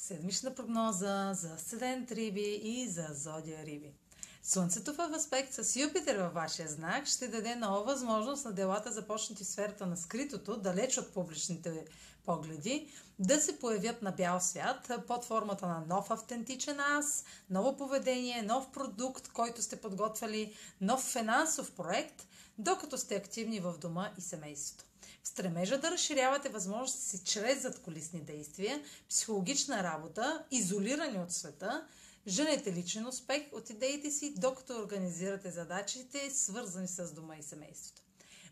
Седмична прогноза за Асцендент Риби и за Зодия Риби. Слънцето в аспект с Юпитер във вашия знак ще даде нова възможност на делата, започнати в сферата на скритото, далеч от публичните погледи, да се появят на бял свят под формата на нов автентичен аз, ново поведение, нов продукт, който сте подготвили, нов финансов проект, докато сте активни в дома и семейството. В стремежа да разширявате възможности си чрез задколисни действия, психологична работа, изолирани от света, женете личен успех от идеите си, докато организирате задачите, свързани с дома и семейството.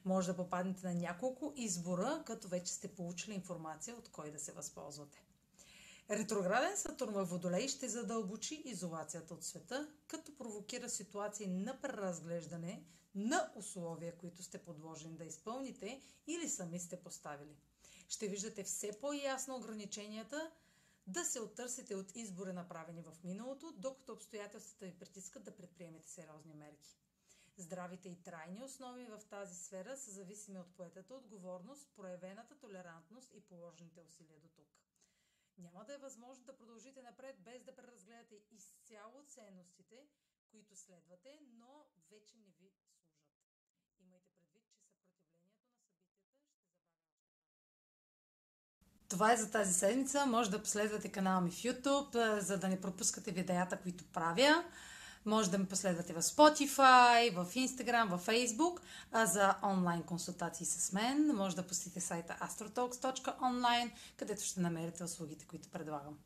Може да попаднете на няколко избора, като вече сте получили информация от кой да се възползвате. Ретрограден Сатурн във Водолей ще задълбочи изолацията от света, като провокира ситуации на преразглеждане на условия, които сте подложени да изпълните или сами сте поставили. Ще виждате все по-ясно ограниченията да се оттърсите от избори направени в миналото, докато обстоятелствата ви притискат да предприемете сериозни мерки. Здравите и трайни основи в тази сфера са зависими от поетата отговорност, проявената толерантност и положените усилия до тук. Няма да е възможно да продължите напред без да преразгледате изцяло ценностите, които следвате, но вече не ви служат. Имайте предвид, че съпротивлението на събитията ще забавя Това е за тази седмица. Може да последвате канала ми в YouTube, за да не пропускате видеята, които правя. Може да ме последвате в Spotify, в Instagram, в Facebook. А за онлайн консултации с мен може да посетите сайта astrotalks.online, където ще намерите услугите, които предлагам.